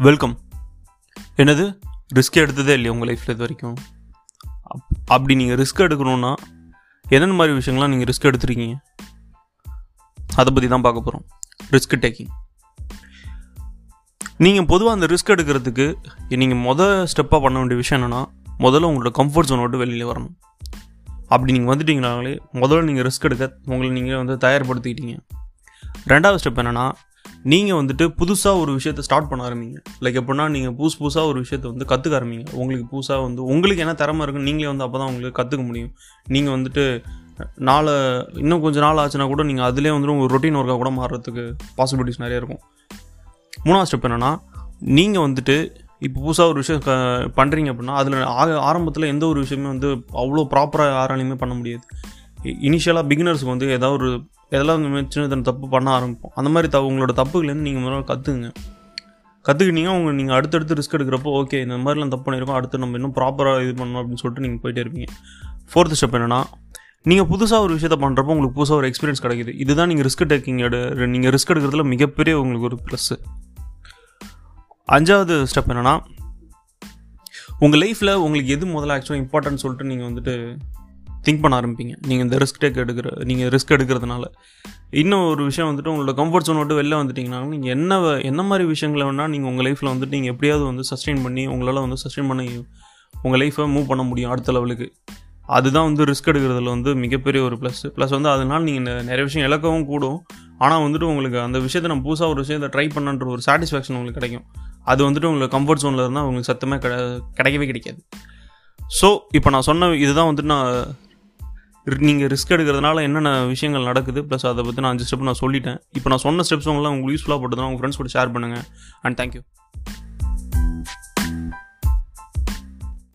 Welcome. என்னது? Risk எடுத்ததே இல்லையா உங்கள் லைஃப்பில் இது வரைக்கும்? அப்- அப்படி நீங்கள் ரிஸ்க் எடுக்கணும்னா என்னென்ன மாதிரி விஷயங்கள்லாம் நீங்கள் ரிஸ்க் எடுத்துருக்கீங்க? அதை பற்றி தான் பார்க்க போகிறோம் ரிஸ்க் டேக்கிங் நீங்கள் பொதுவாக அந்த ரிஸ்க் எடுக்கிறதுக்கு நீங்கள் மொதல் ஸ்டெப்பாக பண்ண வேண்டிய விஷயம் என்னென்னா முதல்ல உங்களோட கம்ஃபர்ட் ஜோனை விட்டு வெளியில் வரணும். அப்படி நீங்கள் வந்துட்டீங்கனாலே முதல்ல நீங்கள் ரிஸ்க் எடுக்க உங்களை நீங்கள் வந்து தயார்படுத்திக்கிட்டீங்க. ரெண்டாவது ஸ்டெப் என்னென்னா நீங்கள் வந்துட்டு புதுசாக ஒரு விஷயத்தை ஸ்டார்ட் பண்ண ஆரம்பிங்க. லைக் எப்படின்னா நீங்கள் புதுசு புதுசாக ஒரு விஷயத்தை வந்து கற்றுக்க ஆரம்பிங்க. உங்களுக்கு புதுசாக வந்து உங்களுக்கு என்ன திறமை இருக்குன்னு நீங்களே வந்து அப்போ தான் உங்களுக்கு கற்றுக்க முடியும். நீங்கள் வந்துட்டு நாளை இன்னும் கொஞ்சம் நாள் ஆச்சுன்னா கூட நீங்கள் அதிலே வந்துட்டு உங்கள் ரொட்டீன் ஒர்க்காக கூட மாறுறதுக்கு பாசிபிலிட்டிஸ் நிறைய இருக்கும். மூணாவது ஸ்டெப் என்னென்னா நீங்கள் வந்துட்டு இப்போ புதுசாக ஒரு விஷயம் க பண்ணுறீங்க அப்படின்னா அதில் ஆரம்பத்தில் எந்த ஒரு விஷயமே வந்து அவ்வளோ ப்ராப்பராக யாராலையுமே பண்ண முடியாது. இனிஷியலாக பிகினர்ஸுக்கு வந்து ஏதாவது ஒரு எதெல்லாம் சின்ன சின்ன தப்பு பண்ண ஆரம்பிப்போம். அந்த மாதிரி த உங்களோட தப்புகள்லேருந்து நீங்கள் முதல்ல கற்றுக்குங்க கற்றுக்கிட்டீங்க உங்க நீங்கள் அடுத்தடுத்து ரிஸ்க் எடுக்கிறப்போ ஓகே இந்த மாதிரிலாம் தப்பு பண்ணியிருக்கோம் அடுத்து நம்ம இன்னும் ப்ராப்பராக இது பண்ணணும் அப்படின்னு சொல்லிட்டு நீங்கள் போயிட்டே இருப்பீங்க. ஃபோர்த் ஸ்டெப் என்னென்னா நீங்கள் புதுசாக ஒரு விஷயத்த பண்ணுறப்போ உங்களுக்கு புதுசாக ஒரு எக்ஸ்பீரியன்ஸ் கிடைக்குது. இதுதான் நீங்கள் ரிஸ்க் டேக்கிங் எடு நீங்கள் ரிஸ்க் எடுக்கிறதுல மிகப்பெரிய உங்களுக்கு ஒரு ப்ளஸ்ஸு அஞ்சாவது ஸ்டெப் என்னென்னா உங்கள் லைஃப்பில் உங்களுக்கு எது முதல்ல ஆக்சுவலாக இம்பார்ட்டன்ட் சொல்லிட்டு நீங்கள் வந்துட்டு திங்க் பண்ண ஆரம்பிப்பீங்க. நீங்கள் இந்த ரிஸ்க் டேக் எடுக்கிற நீங்கள் ரிஸ்க் எடுக்கிறதுனால. இன்னும் ஒரு விஷயம் வந்துட்டு உங்களோட கம்ஃபர்ட் ஜோன் விட்டு வெளில வந்துட்டிங்கன்னா நீங்கள் என்ன என்ன மாதிரி விஷயங்களை வேணால் நீங்கள் உங்கள் லைஃப்பில் வந்துட்டு நீங்கள் எப்படியாவது வந்து சஸ்டெயின் பண்ணி உங்களால் வந்து சஸ்டெயின் பண்ணி உங்கள் லைஃப்பை மூவ் பண்ண முடியும் அடுத்த லெவலுக்கு அதுதான் வந்து ரிஸ்க் எடுக்கிறதுல வந்து மிகப்பெரிய ஒரு ப்ளஸ் ப்ளஸ் வந்து அதனால் நீங்கள் நிறைய விஷயம் இழக்கவும் கூடும். ஆனால் வந்துட்டு உங்களுக்கு அந்த விஷயத்தை நம்ம புதுசாக ஒரு விஷயத்தை ட்ரை பண்ணன்ற ஒரு சாட்டிஸ்ஃபேக்ஷன் உங்களுக்கு கிடைக்கும். அது வந்துட்டு உங்களுக்கு கம்ஃபர்ட் ஜோனில் இருந்தால் உங்களுக்கு சத்தமே கிடை கிடைக்கவே கிடைக்காது. ஸோ இப்போ நான் சொன்ன இதுதான் வந்துட்டு நான் நீங்கள் ரிஸ்க் எடுக்கிறதுனால என்னென்ன விஷயங்கள் நடக்குது? ப்ளஸ் அதை பற்றி நான் அஞ்சு ஸ்டெப் நான் சொல்லிட்டேன். இப்போ நான் சொன்ன ஸ்டெப்ஸ் உங்களாம் உங்களுக்கு யூஸ்ஃபுல்லாக போட்டுதான் உங்கள் ஃப்ரெண்ட்ஸ் கூட ஷேர் பண்ணுங்கள் அண்ட் தேங்க்யூ